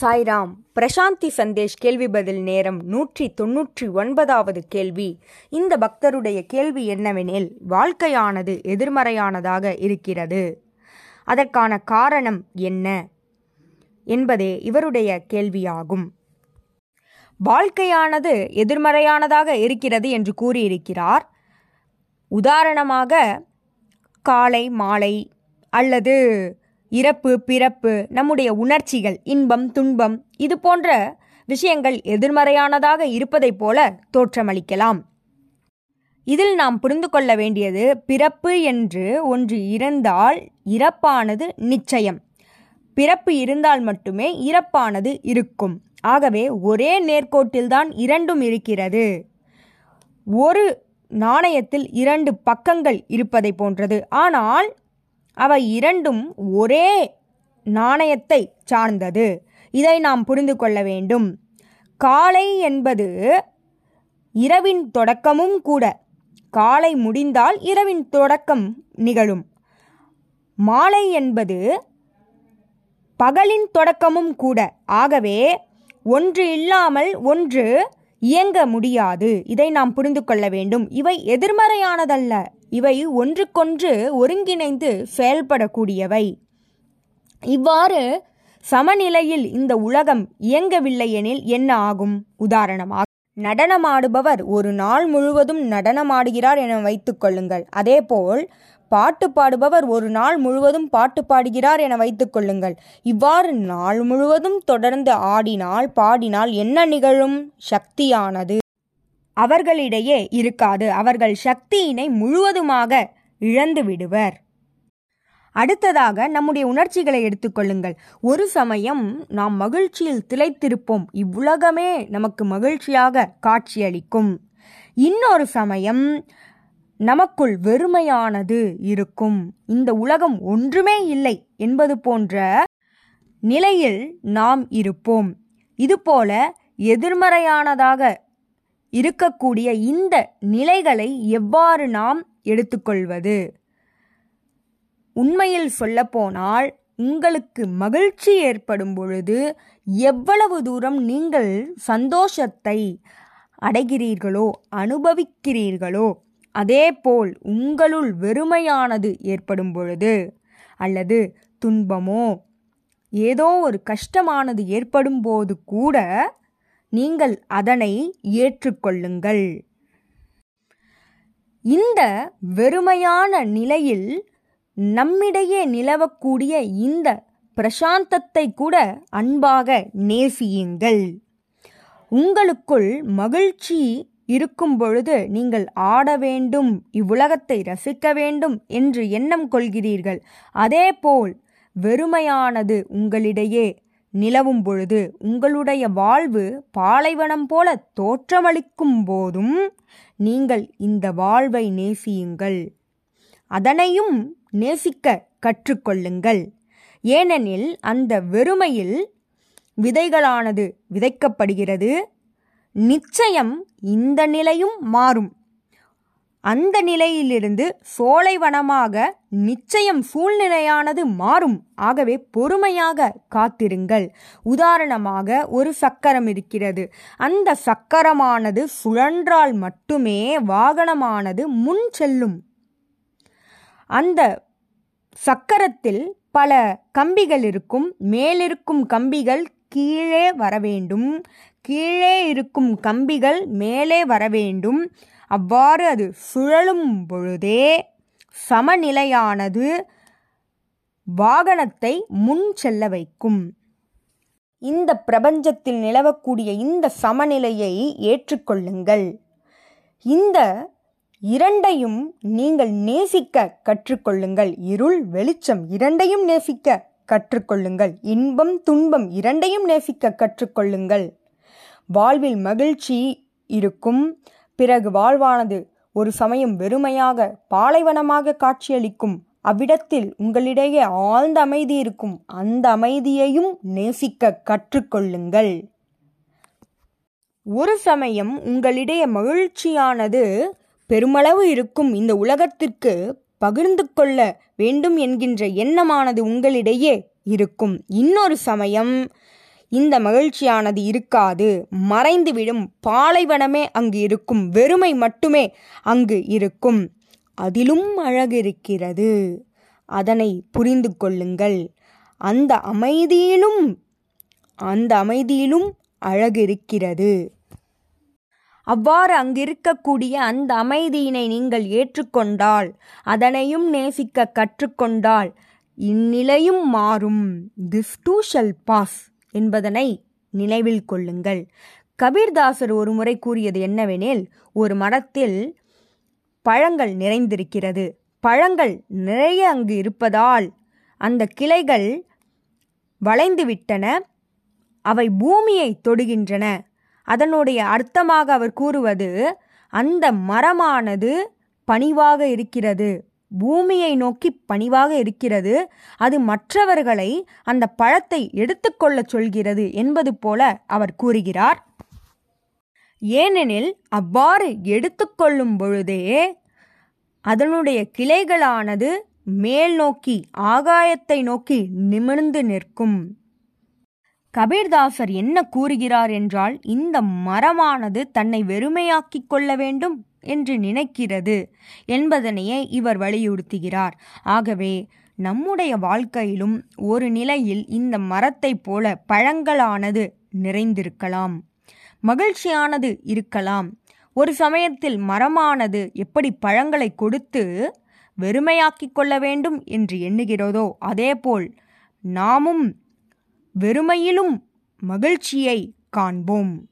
சாய்ராம் பிரசாந்தி சந்தேஷ் கேள்வி பதில் நேரம் நூற்றி தொன்னூற்றி ஒன்பதாவது கேள்வி. இந்த பக்தருடைய கேள்வி என்னவெனில் வாழ்க்கையானது எதிர்மறையானதாக இருக்கிறது. அதற்கான காரணம் என்ன? என்பதே இவருடைய கேள்வியாகும். வாழ்க்கையானது எதிர்மறையானதாக இருக்கிறது என்று கூறியிருக்கிறார். உதாரணமாக காலை மாலை அல்லது இறப்பு பிறப்பு நம்முடைய உணர்ச்சிகள் இன்பம் துன்பம் இது போன்ற விஷயங்கள் எதிர்மறையானதாக இருப்பதைப் போல தோற்றமளிக்கலாம். இதில் நாம் புரிந்து கொள்ள வேண்டியது பிறப்பு என்று ஒன்று இருந்தால் இறப்பானது நிச்சயம். பிறப்பு இருந்தால் மட்டுமே இறப்பானது இருக்கும். ஆகவே ஒரே நேர்கோட்டில்தான் இரண்டும் இருக்கிறது. ஒரு நாணயத்தில் இரண்டு பக்கங்கள் இருப்பதை போன்றது. ஆனால் அவை இரண்டும் ஒரே நாணயத்தை சார்ந்தது. இதை நாம் புரிந்து கொள்ள வேண்டும். காலை என்பது இரவின் தொடக்கமும் கூட. காலை முடிந்தால் இரவின் தொடக்கம் நிகழும். மாலை என்பது பகலின் தொடக்கமும் கூட. ஆகவே ஒன்று இல்லாமல் ஒன்று இயங்க முடியாது. இதை நாம் புரிந்து கொள்ள வேண்டும். இவை எதிர்மறையானதல்ல. இவை ஒன்றுக்கொன்று ஒருங்கிணைந்து செயல்படக்கூடியவை. இவ்வாறு சமநிலையில் இந்த உலகம் இயங்கவில்லை எனில் என்ன ஆகும்? உதாரணமாக நடனமாடுபவர் ஒரு நாள் முழுவதும் நடனமாடுகிறார் என வைத்துக் கொள்ளுங்கள். அதேபோல் பாட்டு பாடுபவர் ஒரு நாள் முழுவதும் பாட்டு பாடுகிறார் என வைத்துக் கொள்ளுங்கள். இவ்வாறு நாள் முழுவதும் தொடர்ந்து ஆடினால் பாடினால் என்ன நிகழும்? சக்தியானது. அவர்களிடையே இருக்காது. அவர்கள் சக்தியினை முழுவதுமாக இழந்து விடுவர். அடுத்ததாக நம்முடைய உணர்ச்சிகளை எடுத்துக்கொள்ளுங்கள் ஒரு சமயம் நாம் மகிழ்ச்சியில் திளைத்திருப்போம். இவ்வுலகமே நமக்கு மகிழ்ச்சியாக காட்சியளிக்கும். இன்னொரு சமயம் நமக்குள் வெறுமையானது இருக்கும். இந்த உலகம் ஒன்றுமே இல்லை என்பது போன்ற நிலையில் நாம் இருப்போம். இதுபோல எதிர்மறையானதாக இருக்கக்கூடிய இந்த நிலைகளை எவ்வாறு நாம் எடுத்துக்கொள்வது? உண்மையில் சொல்லப்போனால் உங்களுக்கு மகிழ்ச்சி ஏற்படும் பொழுது எவ்வளவு தூரம் நீங்கள் சந்தோஷத்தை அடைகிறீர்களோ அனுபவிக்கிறீர்களோ அதேபோல் உங்களுள் வெறுமையானது ஏற்படும் பொழுது அல்லது துன்பமோ ஏதோ ஒரு கஷ்டமானது ஏற்படும் போது கூட நீங்கள் அதனை ஏற்றுக்கொள்ளுங்கள். இந்த வெறுமையான நிலையில் நம்மிடையே நிலவக்கூடிய இந்த பிரசாந்தத்தை கூட அன்பாக நேசியுங்கள். உங்களுக்குள் மகிழ்ச்சி இருக்கும் பொழுது நீங்கள் ஆட வேண்டும் இவ்வுலகத்தை ரசிக்க வேண்டும் என்று எண்ணம் கொள்கிறீர்கள். அதேபோல் வெறுமையானது உங்களிடையே நிலவும் பொழுது உங்களுடைய வாழ்வு பாலைவனம் போல தோற்றமளிக்கும் போதும் நீங்கள் இந்த வாழ்வை நேசியுங்கள். அதனையும் நேசிக்க கற்றுக்கொள்ளுங்கள். ஏனெனில் அந்த வெறுமையில் விதைகளானது விதைக்கப்படுகிறது. நிச்சயம் இந்த நிலையும் மாறும். அந்த நிலையிலிருந்து சோலைவனமாக நிச்சயம் சூழ்நிலையானது மாறும். ஆகவே பொறுமையாக காத்திருங்கள். உதாரணமாக ஒரு சக்கரம் இருக்கிறது. அந்த சக்கரமானது சுழன்றால் மட்டுமே வாகனமானது முன் செல்லும். அந்த சக்கரத்தில் பல கம்பிகள் இருக்கும். மேலிருக்கும் கம்பிகள் கீழே வர வேண்டும். கீழே இருக்கும் கம்பிகள் மேலே வர வேண்டும். அவ்வாறு அது சுழலும் பொழுதே சமநிலையானது வாகனத்தை முன் செல்ல வைக்கும். இந்த பிரபஞ்சத்தில் நிலவக்கூடிய இந்த சமநிலையை ஏற்றுக்கொள்ளுங்கள். இந்த இரண்டையும் நீங்கள் நேசிக்க கற்றுக்கொள்ளுங்கள். இருள் வெளிச்சம் இரண்டையும் நேசிக்க கற்றுக்கொள்ளுங்கள். இன்பம் துன்பம் இரண்டையும் நேசிக்க கற்றுக்கொள்ளுங்கள். வாழ்வில் மகிழ்ச்சி இருக்கும். பிறகு வாழ்வானது ஒரு சமயம் வெறுமையாக பாலைவனமாக காட்சியளிக்கும். அவ்விடத்தில் உங்களிடையே ஆழ்ந்த அமைதி இருக்கும். அந்த அமைதியையும் நேசிக்க கற்றுக்கொள்ளுங்கள். ஒரு சமயம் உங்களிடையே மகிழ்ச்சியானது பெருமளவு இருக்கும். இந்த உலகத்திற்கு பகிர்ந்து கொள்ள வேண்டும் என்கின்ற எண்ணமானது உங்களிடையே இருக்கும். இன்னொரு சமயம் இந்த மகிழ்ச்சியானது இருக்காது. மறைந்துவிடும் பாலைவனமே அங்கு இருக்கும். வெறுமை மட்டுமே அங்கு இருக்கும். அதிலும் அழகு இருக்கிறது அதனை புரிந்து கொள்ளுங்கள். அந்த அமைதியிலும் அந்த அமைதியிலும் அழகு இருக்கிறது அவ்வாறு அங்கிருக்கக்கூடிய அந்த அமைதியினை நீங்கள் ஏற்றுக்கொண்டால் அதனையும் நேசிக்க கற்றுக்கொண்டால் இந்நிலையும் மாறும். This too shall pass. என்பதனை நினைவில் கொள்ளுங்கள். கபீர்தாசர் ஒரு முறை கூறியது என்னவெனில் ஒரு மரத்தில் பழங்கள் நிறைந்திருக்கிறது. பழங்கள் நிறைய அங்கு இருப்பதால் அந்த கிளைகள் வளைந்துவிட்டன அவை பூமியை தொடுகின்றன. அதனுடைய அர்த்தமாக அவர் கூறுவது அந்த மரமானது பணிவாக இருக்கிறது. பூமியை நோக்கி பணிவாக இருக்கிறது. அது மற்றவர்களை அந்த பழத்தை எடுத்துக்கொள்ளச் சொல்கிறது என்பது போல அவர் கூறுகிறார். ஏனெனில் அவ்வாறு எடுத்துக்கொள்ளும் பொழுதே அதனுடைய கிளைகளானது மேல் நோக்கி ஆகாயத்தை நோக்கி நிமிர்ந்து நிற்கும். கபீர்தாசர் என்ன கூறுகிறார் என்றால் இந்த மரமானது தன்னை வெறுமையாக்கிக் கொள்ள வேண்டும். என்று நினைக்கிறது என்பதனையே இவர் வலியுறுத்துகிறார். ஆகவே நம்முடைய வாழ்க்கையிலும் ஒரு நிலையில் இந்த மரத்தைப் போல பழங்களானது நிறைந்திருக்கலாம். மகிழ்ச்சியானது இருக்கலாம். ஒரு சமயத்தில் மரமானது எப்படி பழங்களை கொடுத்து வெறுமையாக்கிக் கொள்ள வேண்டும் என்று எண்ணுகிறதோ அதேபோல் நாமும் வெறுமையிலும் மகிழ்ச்சியை காண்போம்.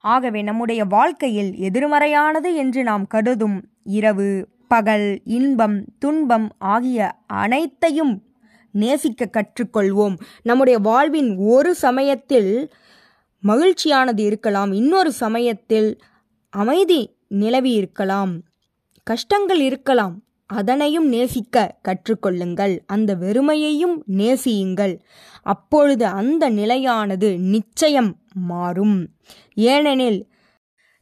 ஆகவே நம்முடைய வாழ்க்கையில் எதிர்மறையானது என்று நாம் கருதும் இரவு பகல் இன்பம் துன்பம் ஆகிய அனைத்தையும் நேசிக்க கற்றுக்கொள்வோம். நம்முடைய வாழ்வின் ஒரு சமயத்தில் மகிழ்ச்சியானது இருக்கலாம் இன்னொரு சமயத்தில் அமைதி நிலவி இருக்கலாம் கஷ்டங்கள் இருக்கலாம். அதனையும் நேசிக்க கற்றுக்கொள்ளுங்கள். அந்த வெறுமையையும் நேசியுங்கள். அப்பொழுது அந்த நிலையானது நிச்சயம் மாறும். ஏனெனில்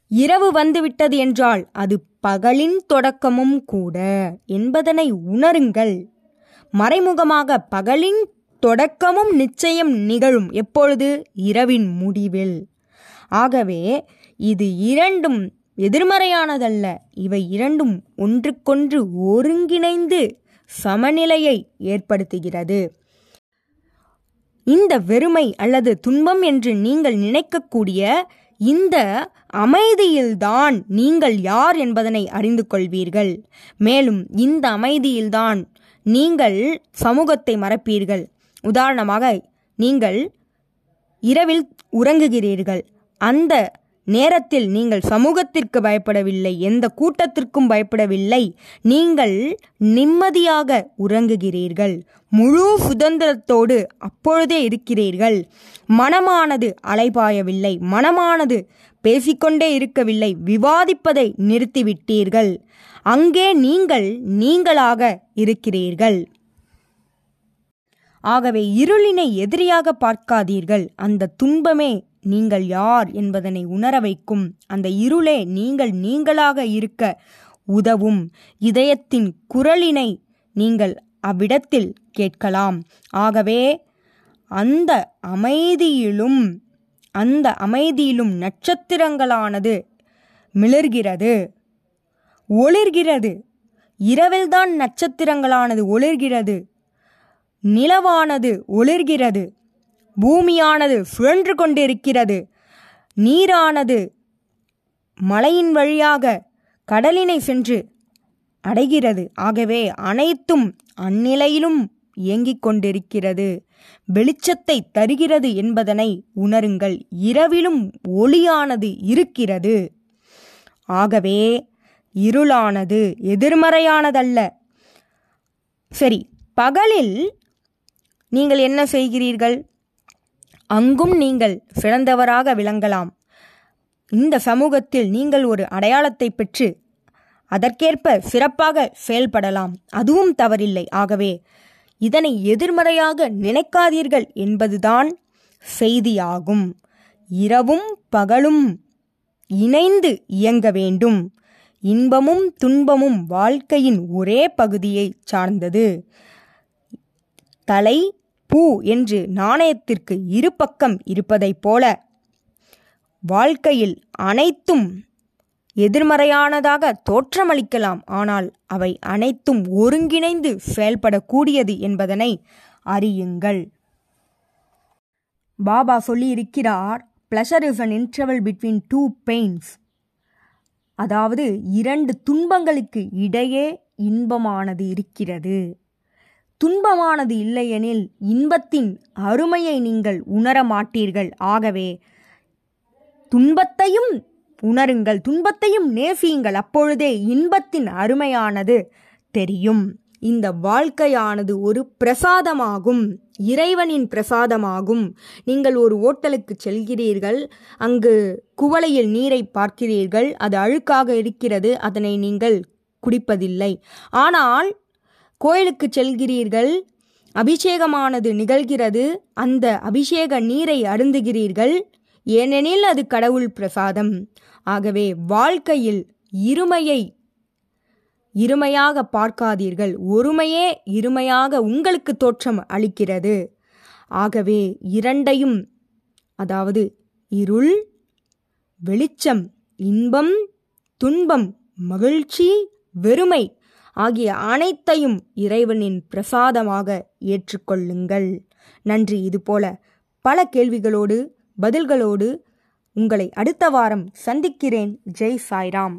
இரவு வந்துவிட்டது என்றால் அது பகலின் தொடக்கமும் கூட என்பதனை உணருங்கள். மறைமுகமாக பகலின் தொடக்கமும் நிச்சயம் நிகழும் எப்பொழுது? இரவின் முடிவில். ஆகவே இது இரண்டும் எதிர்மறையானதல்ல. இவை இரண்டும் ஒன்றுக்கொன்று ஒருங்கிணைந்து சமநிலையை ஏற்படுத்துகிறது. இந்த வெறுமை அல்லது துன்பம் என்று நீங்கள் நினைக்கக்கூடிய இந்த அமைதியில்தான் நீங்கள் யார் என்பதனை அறிந்து கொள்வீர்கள். மேலும் இந்த அமைதியில்தான் நீங்கள் சமூகத்தை மறப்பீர்கள். உதாரணமாக நீங்கள் இரவில் உறங்குகிறீர்கள். அந்த நேரத்தில் நீங்கள் சமூகத்திற்கு பயப்படவில்லை எந்த கூட்டத்திற்கும் பயப்படவில்லை. நீங்கள் நிம்மதியாக உறங்குகிறீர்கள். முழு சுதந்திரத்தோடு அப்பொழுதே இருக்கிறீர்கள். மனமானது அலைபாயவில்லை மனமானது பேசிக்கொண்டே இருக்கவில்லை விவாதிப்பதை நிறுத்திவிட்டீர்கள். அங்கே நீங்கள் நீங்களாக இருக்கிறீர்கள். ஆகவே இருளினை எதிரியாக பார்க்காதீர்கள். அந்த துன்பமே நீங்கள் யார் என்பதனை உணர வைக்கும் அந்த இருளே நீங்கள் நீங்களாக இருக்க உதவும். இதயத்தின் குரலினை நீங்கள் அவ்விடத்தில் கேட்கலாம். ஆகவே அந்த அமைதியிலும் அந்த அமைதியிலும் நட்சத்திரங்களானது மிளர்கிறது ஒளிர்கிறது. இரவில்தான் நட்சத்திரங்களானது ஒளிர்கிறது நிலவானது ஒளிர்கிறது. பூமியானது சுழன்று கொண்டிருக்கிறது. நீரானது மலையின் வழியாக கடலினை சென்று அடைகிறது. ஆகவே அனைத்தும் அந்நிலையிலும் இயங்கிக் கொண்டிருக்கிறது. வெளிச்சத்தை தருகிறது என்பதனை உணருங்கள். இரவிலும் ஒளியானது இருக்கிறது. ஆகவே இருளானது எதிர்மறையானதல்ல. சரி பகலில் நீங்கள் என்ன செய்கிறீர்கள்? அங்கும் நீங்கள் சிறந்தவராக விளங்கலாம். இந்த சமூகத்தில் நீங்கள் ஒரு அடையாளத்தை பெற்று அதற்கேற்ப சிறப்பாக செயல்படலாம். அதுவும் தவறில்லை. ஆகவே இதனை எதிர்மறையாக நினைக்காதீர்கள் என்பதுதான் செய்தியாகும். இரவும் பகலும் இணைந்து இயங்க வேண்டும். இன்பமும் துன்பமும் வாழ்க்கையின் ஒரே பகுதியை சார்ந்தது. தலை பூ என்று நாணயத்திற்கு இரு பக்கம் இருப்பதைப் போல. வாழ்க்கையில் அனைத்தும் எதிர்மறையானதாக தோற்றமளிக்கலாம். ஆனால் அவை அனைத்தும் ஒருங்கிணைந்து செயல்படக்கூடியது என்பதனை அறியுங்கள். பாபா சொல்லியிருக்கிறார் pleasure is an interval between two pains அதாவது இரண்டு துன்பங்களுக்கு இடையே இன்பமானது இருக்கிறது. துன்பமானது இல்லையெனில் இன்பத்தின் அருமையை நீங்கள் உணர மாட்டீர்கள். ஆகவே துன்பத்தையும் உணருங்கள் துன்பத்தையும் நேசியுங்கள். அப்பொழுதே இன்பத்தின் அருமையானது தெரியும். இந்த வாழ்க்கையானது ஒரு பிரசாதமாகும். இறைவனின் பிரசாதமாகும். நீங்கள் ஒரு ஓட்டலுக்கு செல்கிறீர்கள். அங்கு குவளையில் நீரை பார்க்கிறீர்கள். அது அழுக்காக இருக்கிறது. அதனை நீங்கள் குடிப்பதில்லை. ஆனால் கோயிலுக்கு செல்கிறீர்கள் அபிஷேகமானது நிகழ்கிறது அந்த அபிஷேக நீரை அருந்துகிறீர்கள் ஏனெனில் அது கடவுள் பிரசாதம். ஆகவே வாழ்க்கையில் இருமையை இருமையாக பார்க்காதீர்கள். ஒருமையே இருமையாக உங்களுக்கு தோற்றம் அளிக்கிறது. ஆகவே இரண்டையும் அதாவது இருள் வெளிச்சம் இன்பம் துன்பம் மகிழ்ச்சி வெறுமை ஆகிய அனைத்தையும் இறைவனின் பிரசாதமாக ஏற்றுக்கொள்ளுங்கள். நன்றி. இதுபோல பல கேள்விகளோடு பதில்களோடு உங்களை அடுத்த வாரம் சந்திக்கிறேன். ஜெய் சாய்ராம்.